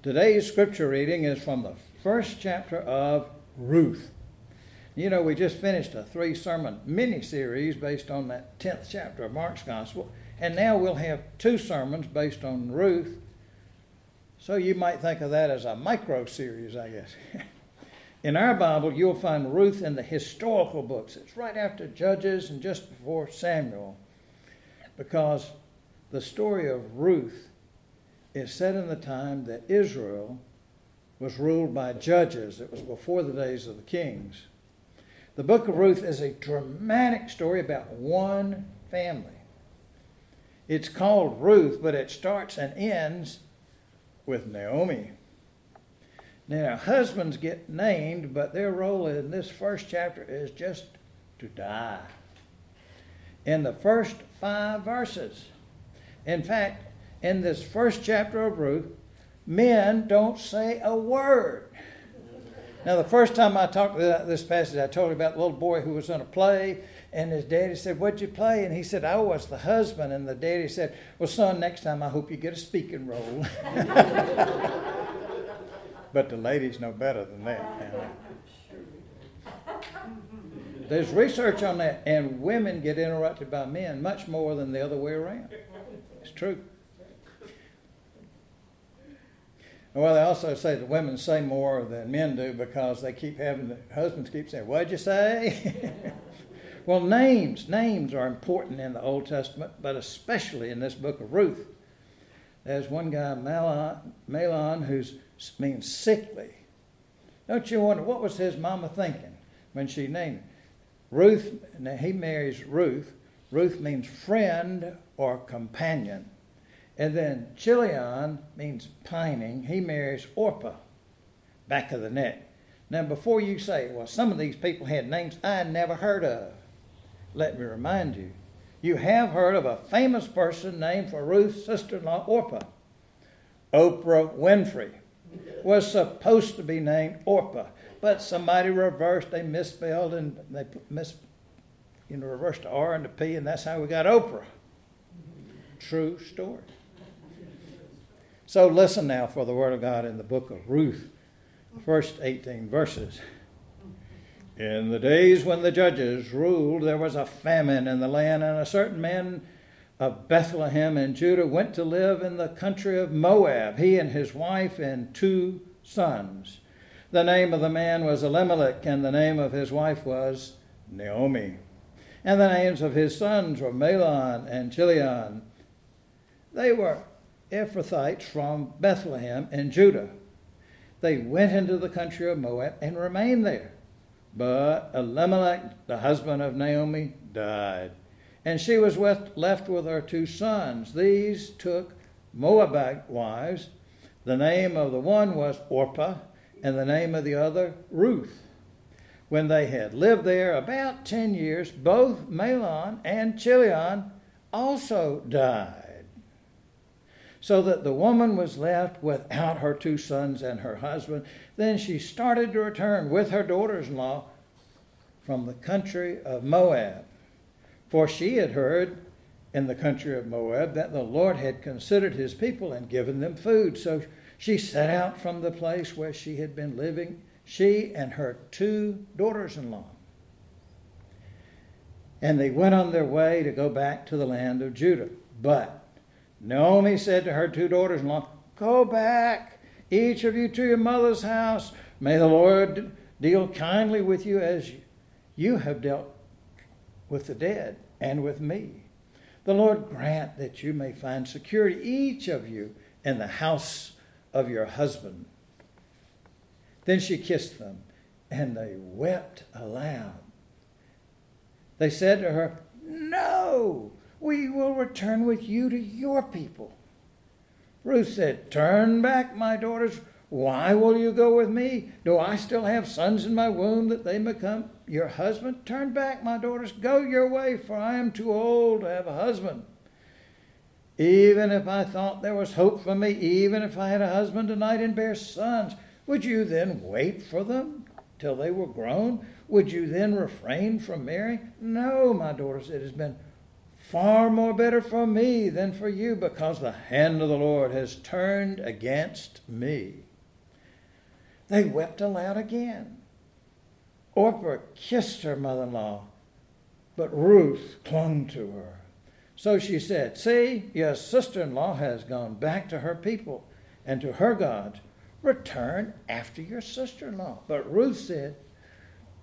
Today's scripture reading is from the first chapter of Ruth. You know, we just finished a three sermon mini series based on that 10th chapter of Mark's Gospel, and now we'll have two sermons based on Ruth. So you might think of that as a micro series, I guess. in our Bible, you'll find Ruth in the historical books. It's right after Judges and just before Samuel, because the story of Ruth is set in the time that Israel was ruled by judges. It was before the days of the kings. The book of Ruth is a dramatic story about one family. It's called Ruth, but it starts and ends with Naomi. Now, husbands get named, but their role in this first chapter is just to die. In the first five verses. In fact, in this first chapter of Ruth, men don't say a word. Now, the first time I talked to this passage, I told you about the little boy who was in a play, and his daddy said, What'd you play? And he said, I was the husband. And the daddy said, Well, son, next time I hope you get a speaking role. but the ladies know better than that. There's research on that, and women get interrupted by men much more than the other way around. It's true. Well, they also say that women say more than men do because they keep having the husbands keep saying, "What'd you say?" well, names names are important in the Old Testament, but especially in this book of Ruth. There's one guy, Malon, Mahlon who means sickly. Don't you wonder what was his mama thinking when she named him? Ruth? Now he marries Ruth. Ruth means friend or companion. And then Chilion means pining. He marries Orpah, back of the neck. Now, before you say, well, some of these people had names I never heard of, let me remind you, you have heard of a famous person named for Ruth's sister in law, Orpah. Oprah Winfrey was supposed to be named Orpah, but somebody reversed, they misspelled and they mis, you know, reversed the R and the P, and that's how we got Oprah. True story. So listen now for the word of God in the book of Ruth, first 18 verses. In the days when the judges ruled, there was a famine in the land, and a certain man of Bethlehem in Judah went to live in the country of Moab, he and his wife and two sons. The name of the man was Elimelech, and the name of his wife was Naomi. And the names of his sons were Mahlon and Chilion. They were Ephrathites from Bethlehem in Judah. They went into the country of Moab and remained there. But Elimelech, the husband of Naomi, died. And she was left with her two sons. These took Moabite wives. The name of the one was Orpah, and the name of the other Ruth. When they had lived there about ten years, both Mahlon and Chilion also died so that the woman was left without her two sons and her husband. Then she started to return with her daughters in law from the country of Moab. For she had heard in the country of Moab that the Lord had considered his people and given them food. So she set out from the place where she had been living, she and her two daughters in law. And they went on their way to go back to the land of Judah. But Naomi said to her two daughters in law, Go back, each of you to your mother's house. May the Lord deal kindly with you as you have dealt with the dead and with me. The Lord grant that you may find security, each of you, in the house of your husband. Then she kissed them, and they wept aloud. They said to her, No, we will return with you to your people. Ruth said, Turn back, my daughters. Why will you go with me? Do I still have sons in my womb that they become your husband? Turn back, my daughters. Go your way, for I am too old to have a husband. Even if I thought there was hope for me, even if I had a husband tonight and bear sons, would you then wait for them till they were grown? Would you then refrain from marrying? No, my daughters, it has been far more bitter for me than for you, because the hand of the Lord has turned against me. They wept aloud again. Orpah kissed her mother in law, but Ruth clung to her. So she said, See, your sister in law has gone back to her people and to her gods. Return after your sister in law. But Ruth said,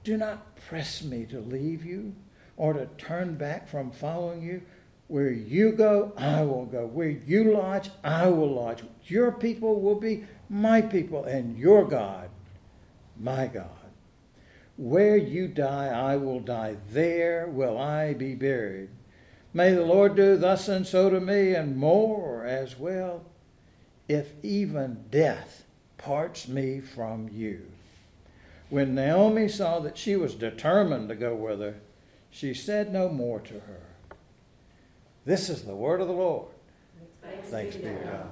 Do not press me to leave you or to turn back from following you. Where you go, I will go. Where you lodge, I will lodge. Your people will be my people, and your God, my God. Where you die, I will die. There will I be buried. May the Lord do thus and so to me, and more as well, if even death parts me from you. When Naomi saw that she was determined to go with her, she said no more to her. This is the word of the Lord. Thanks, Thanks be to God.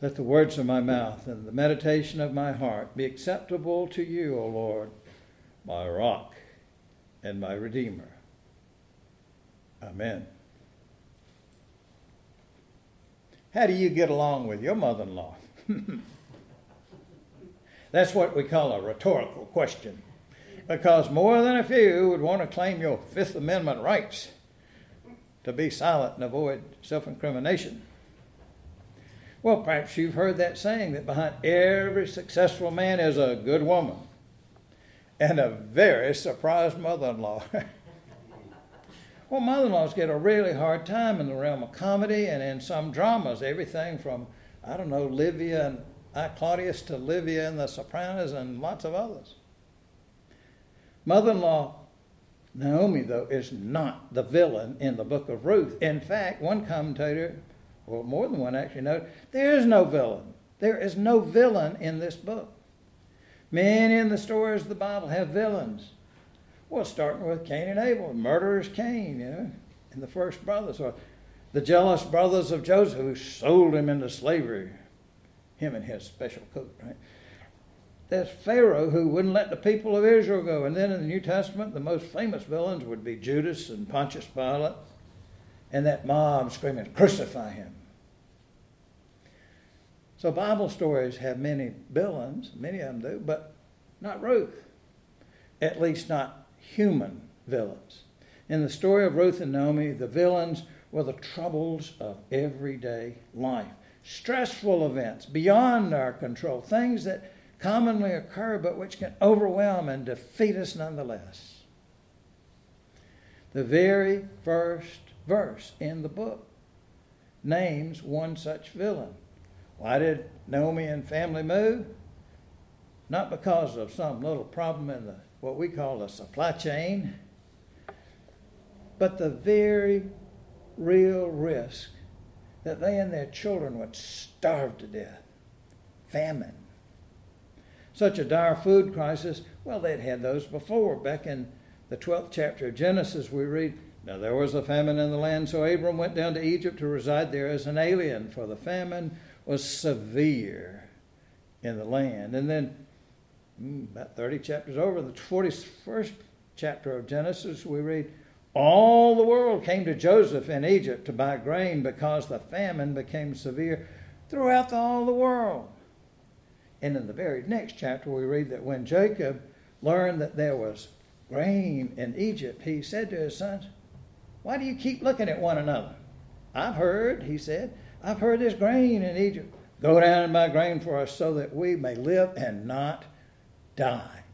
Let the words of my mouth and the meditation of my heart be acceptable to you, O Lord, my rock and my redeemer. Amen. How do you get along with your mother in law? That's what we call a rhetorical question. Because more than a few would want to claim your Fifth Amendment rights to be silent and avoid self incrimination. Well, perhaps you've heard that saying that behind every successful man is a good woman and a very surprised mother in law. well, mother in laws get a really hard time in the realm of comedy and in some dramas, everything from I don't know, Livia and I, Claudius to Livia and the Sopranos and lots of others. Mother in law Naomi, though, is not the villain in the book of Ruth. In fact, one commentator, well, more than one actually, noted there is no villain. There is no villain in this book. Many in the stories of the Bible have villains. Well, starting with Cain and Abel, murderers Cain, you know, and the first brothers, or the jealous brothers of Joseph who sold him into slavery, him and his special coat, right? Pharaoh who wouldn't let the people of Israel go. And then in the New Testament, the most famous villains would be Judas and Pontius Pilate and that mob screaming, Crucify him. So Bible stories have many villains, many of them do, but not Ruth. At least not human villains. In the story of Ruth and Naomi, the villains were the troubles of everyday life. Stressful events beyond our control, things that commonly occur but which can overwhelm and defeat us nonetheless. The very first verse in the book names one such villain. Why did Naomi and family move? Not because of some little problem in the what we call the supply chain, but the very real risk that they and their children would starve to death. Famine. Such a dire food crisis, well, they'd had those before. Back in the 12th chapter of Genesis, we read, Now there was a famine in the land, so Abram went down to Egypt to reside there as an alien, for the famine was severe in the land. And then, hmm, about 30 chapters over, the 41st chapter of Genesis, we read, all the world came to Joseph in Egypt to buy grain because the famine became severe throughout the, all the world. And in the very next chapter, we read that when Jacob learned that there was grain in Egypt, he said to his sons, Why do you keep looking at one another? I've heard, he said, I've heard there's grain in Egypt. Go down and buy grain for us so that we may live and not die.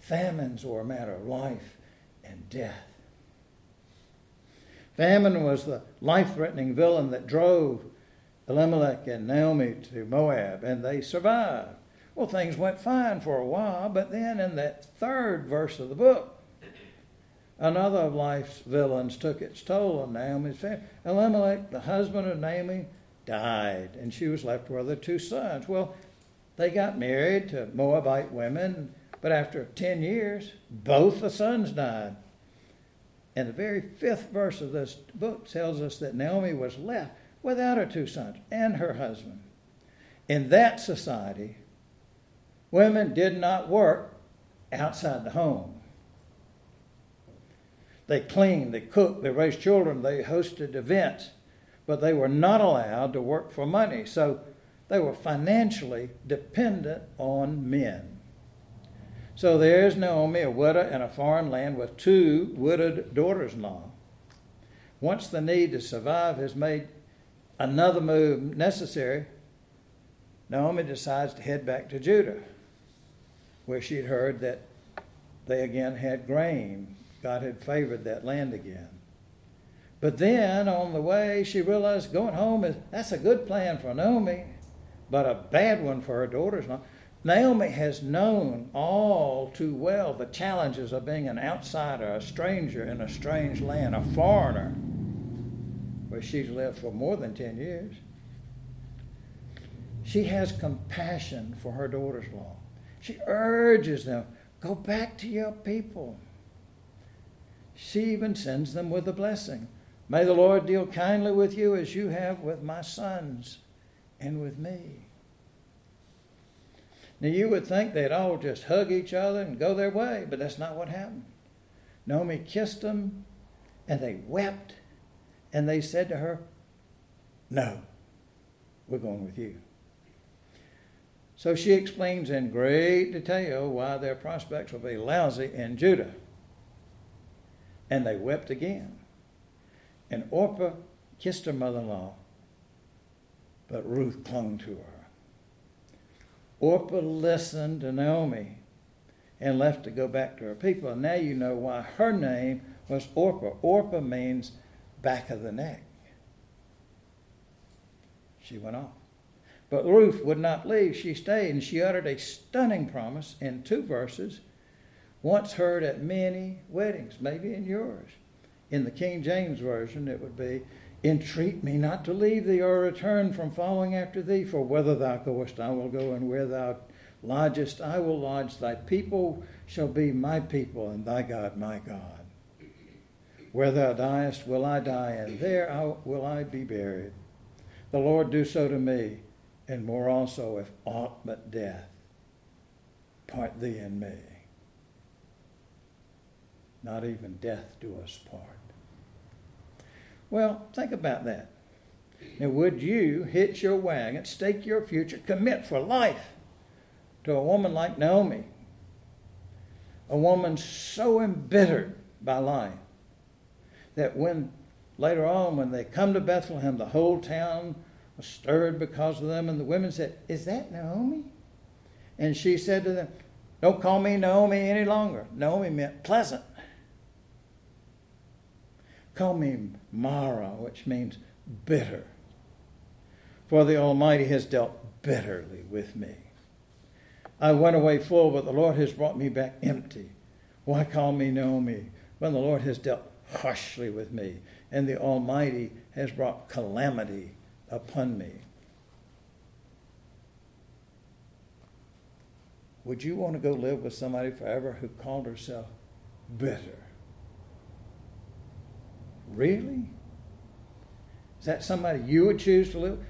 Famines were a matter of life and death. Famine was the life threatening villain that drove Elimelech and Naomi to Moab, and they survived. Well, things went fine for a while, but then in that third verse of the book, another of life's villains took its toll on Naomi's family. Elimelech, the husband of Naomi, died, and she was left with her two sons. Well, they got married to Moabite women, but after 10 years, both the sons died. And the very fifth verse of this book tells us that Naomi was left without her two sons and her husband. In that society, women did not work outside the home. They cleaned, they cooked, they raised children, they hosted events, but they were not allowed to work for money. So they were financially dependent on men. So there's Naomi, a widow in a foreign land with two widowed daughters in law. Once the need to survive has made another move necessary, Naomi decides to head back to Judah, where she'd heard that they again had grain. God had favored that land again. But then on the way, she realized going home is that's a good plan for Naomi, but a bad one for her daughters. Naomi has known all too well the challenges of being an outsider, a stranger in a strange land, a foreigner, she's lived for more than 10 years. She has compassion for her daughters in law. She urges them, go back to your people. She even sends them with a blessing. May the Lord deal kindly with you as you have with my sons and with me. Now, you would think they'd all just hug each other and go their way, but that's not what happened. Naomi kissed them, and they wept, and they said to her, No, we're going with you. So she explains in great detail why their prospects will be lousy in Judah. And they wept again. And Orpah kissed her mother in law, but Ruth clung to her. Orpah listened to Naomi and left to go back to her people. And now you know why her name was Orpah. Orpah means back of the neck. She went off. But Ruth would not leave. She stayed and she uttered a stunning promise in two verses, once heard at many weddings, maybe in yours. In the King James Version, it would be, Entreat me not to leave thee or return from following after thee, for whither thou goest, I will go, and where thou lodgest, I will lodge. Thy people shall be my people, and thy God my God. Where thou diest, will I die, and there will I be buried. The Lord do so to me, and more also, if aught but death part thee and me. Not even death do us part. Well, think about that. Now, would you hitch your wagon, stake your future, commit for life to a woman like Naomi? A woman so embittered by life that when later on, when they come to Bethlehem, the whole town was stirred because of them, and the women said, Is that Naomi? And she said to them, Don't call me Naomi any longer. Naomi meant pleasant. Call me Mara, which means bitter. For the Almighty has dealt bitterly with me. I went away full, but the Lord has brought me back empty. Why call me Naomi when the Lord has dealt harshly with me and the Almighty has brought calamity upon me? Would you want to go live with somebody forever who called herself bitter? Really? Is that somebody you would choose to live? With?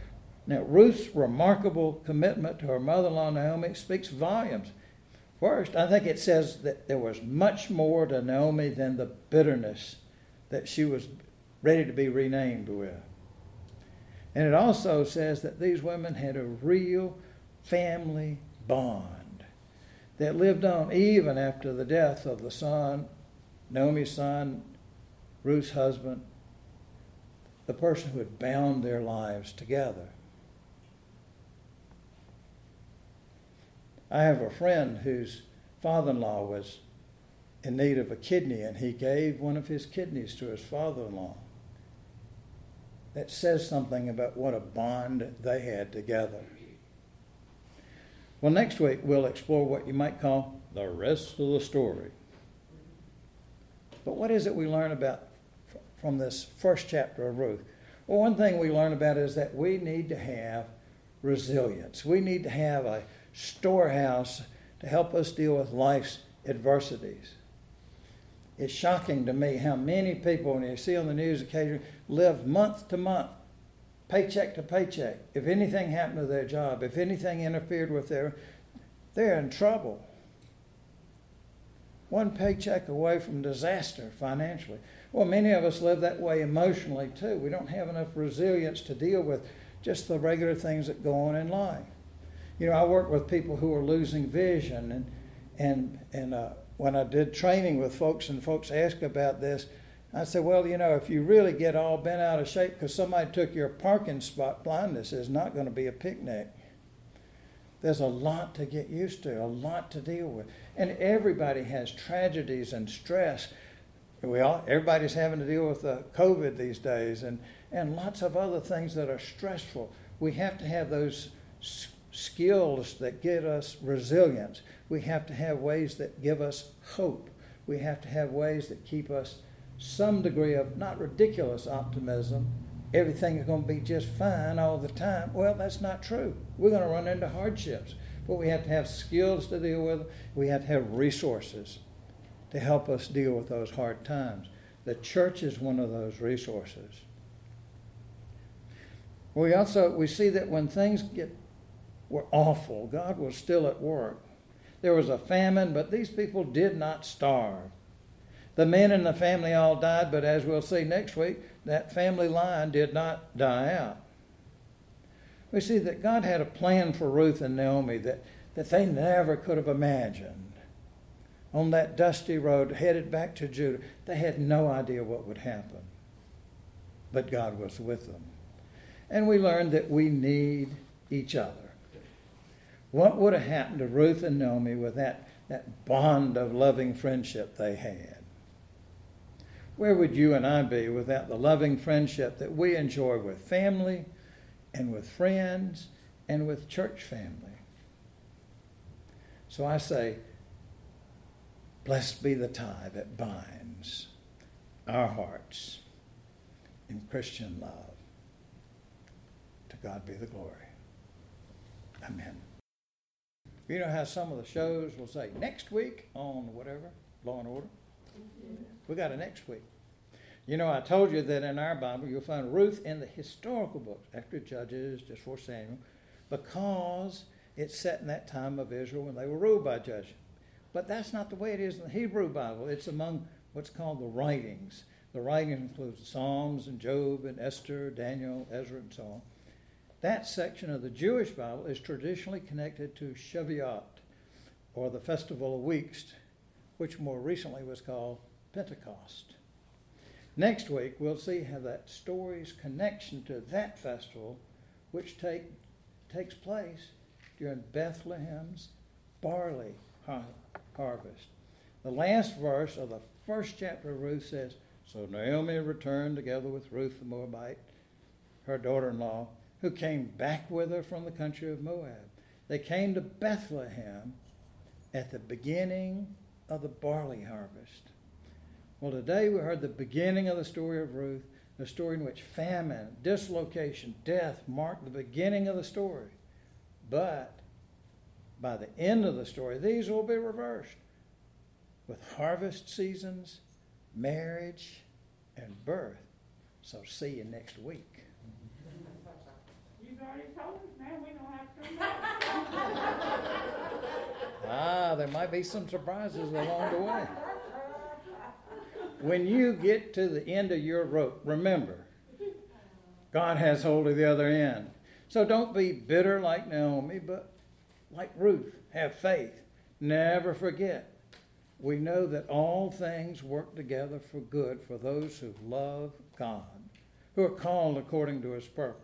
Now, Ruth's remarkable commitment to her mother in law Naomi speaks volumes. First, I think it says that there was much more to Naomi than the bitterness that she was ready to be renamed with. And it also says that these women had a real family bond that lived on even after the death of the son, Naomi's son, Ruth's husband, the person who had bound their lives together. I have a friend whose father in law was in need of a kidney, and he gave one of his kidneys to his father in law. That says something about what a bond they had together. Well, next week we'll explore what you might call the rest of the story. But what is it we learn about from this first chapter of Ruth? Well, one thing we learn about is that we need to have resilience. We need to have a storehouse to help us deal with life's adversities. It's shocking to me how many people, when you see on the news occasionally, live month to month, paycheck to paycheck. If anything happened to their job, if anything interfered with their, they're in trouble. one paycheck away from disaster financially. Well, many of us live that way emotionally too. We don't have enough resilience to deal with just the regular things that go on in life. You know, I work with people who are losing vision, and and and uh, when I did training with folks, and folks ask about this, I said, well, you know, if you really get all bent out of shape because somebody took your parking spot, blindness is not going to be a picnic. There's a lot to get used to, a lot to deal with, and everybody has tragedies and stress we all, everybody's having to deal with uh, COVID these days and, and lots of other things that are stressful. We have to have those skills that get us resilience. We have to have ways that give us hope. We have to have ways that keep us some degree of not ridiculous optimism. Everything is going to be just fine all the time. Well, that's not true. We're going to run into hardships, but we have to have skills to deal with them. We have to have resources to help us deal with those hard times. The church is one of those resources. We also we see that when things get were awful, God was still at work. There was a famine, but these people did not starve. The men in the family all died, but as we'll see next week, that family line did not die out. We see that God had a plan for Ruth and Naomi that, that they never could have imagined on that dusty road headed back to Judah. They had no idea what would happen, but God was with them. And we learned that we need each other. What would have happened to Ruth and Naomi with that, that bond of loving friendship they had? Where would you and I be without the loving friendship that we enjoy with family and with friends and with church family? So I say, Blessed be the tie that binds our hearts in Christian love. To God be the glory. Amen. You know how some of the shows will say next week on whatever, Law and Order? We got a next week. You know, I told you that in our Bible you'll find Ruth in the historical books after Judges, just for Samuel, because it's set in that time of Israel when they were ruled by judges. But that's not the way it is in the Hebrew Bible. It's among what's called the writings. The writings include Psalms and Job and Esther, Daniel, Ezra, and so on. That section of the Jewish Bible is traditionally connected to Shavuot, or the Festival of Weeks, which more recently was called Pentecost. Next week, we'll see how that story's connection to that festival, which take, takes place during Bethlehem's barley harvest. The last verse of the first chapter of Ruth says, So Naomi returned together with Ruth the Moabite, her daughter in law, who came back with her from the country of Moab. They came to Bethlehem at the beginning of the barley harvest. Well, today we heard the beginning of the story of Ruth, a story in which famine, dislocation, death marked the beginning of the story. But by the end of the story, these will be reversed with harvest seasons, marriage, and birth. So see you next week. Ah, there might be some surprises along the way. When you get to the end of your rope, remember, God has hold of the other end. So don't be bitter like Naomi, but like Ruth, have faith. Never forget. We know that all things work together for good for those who love God, who are called according to his purpose.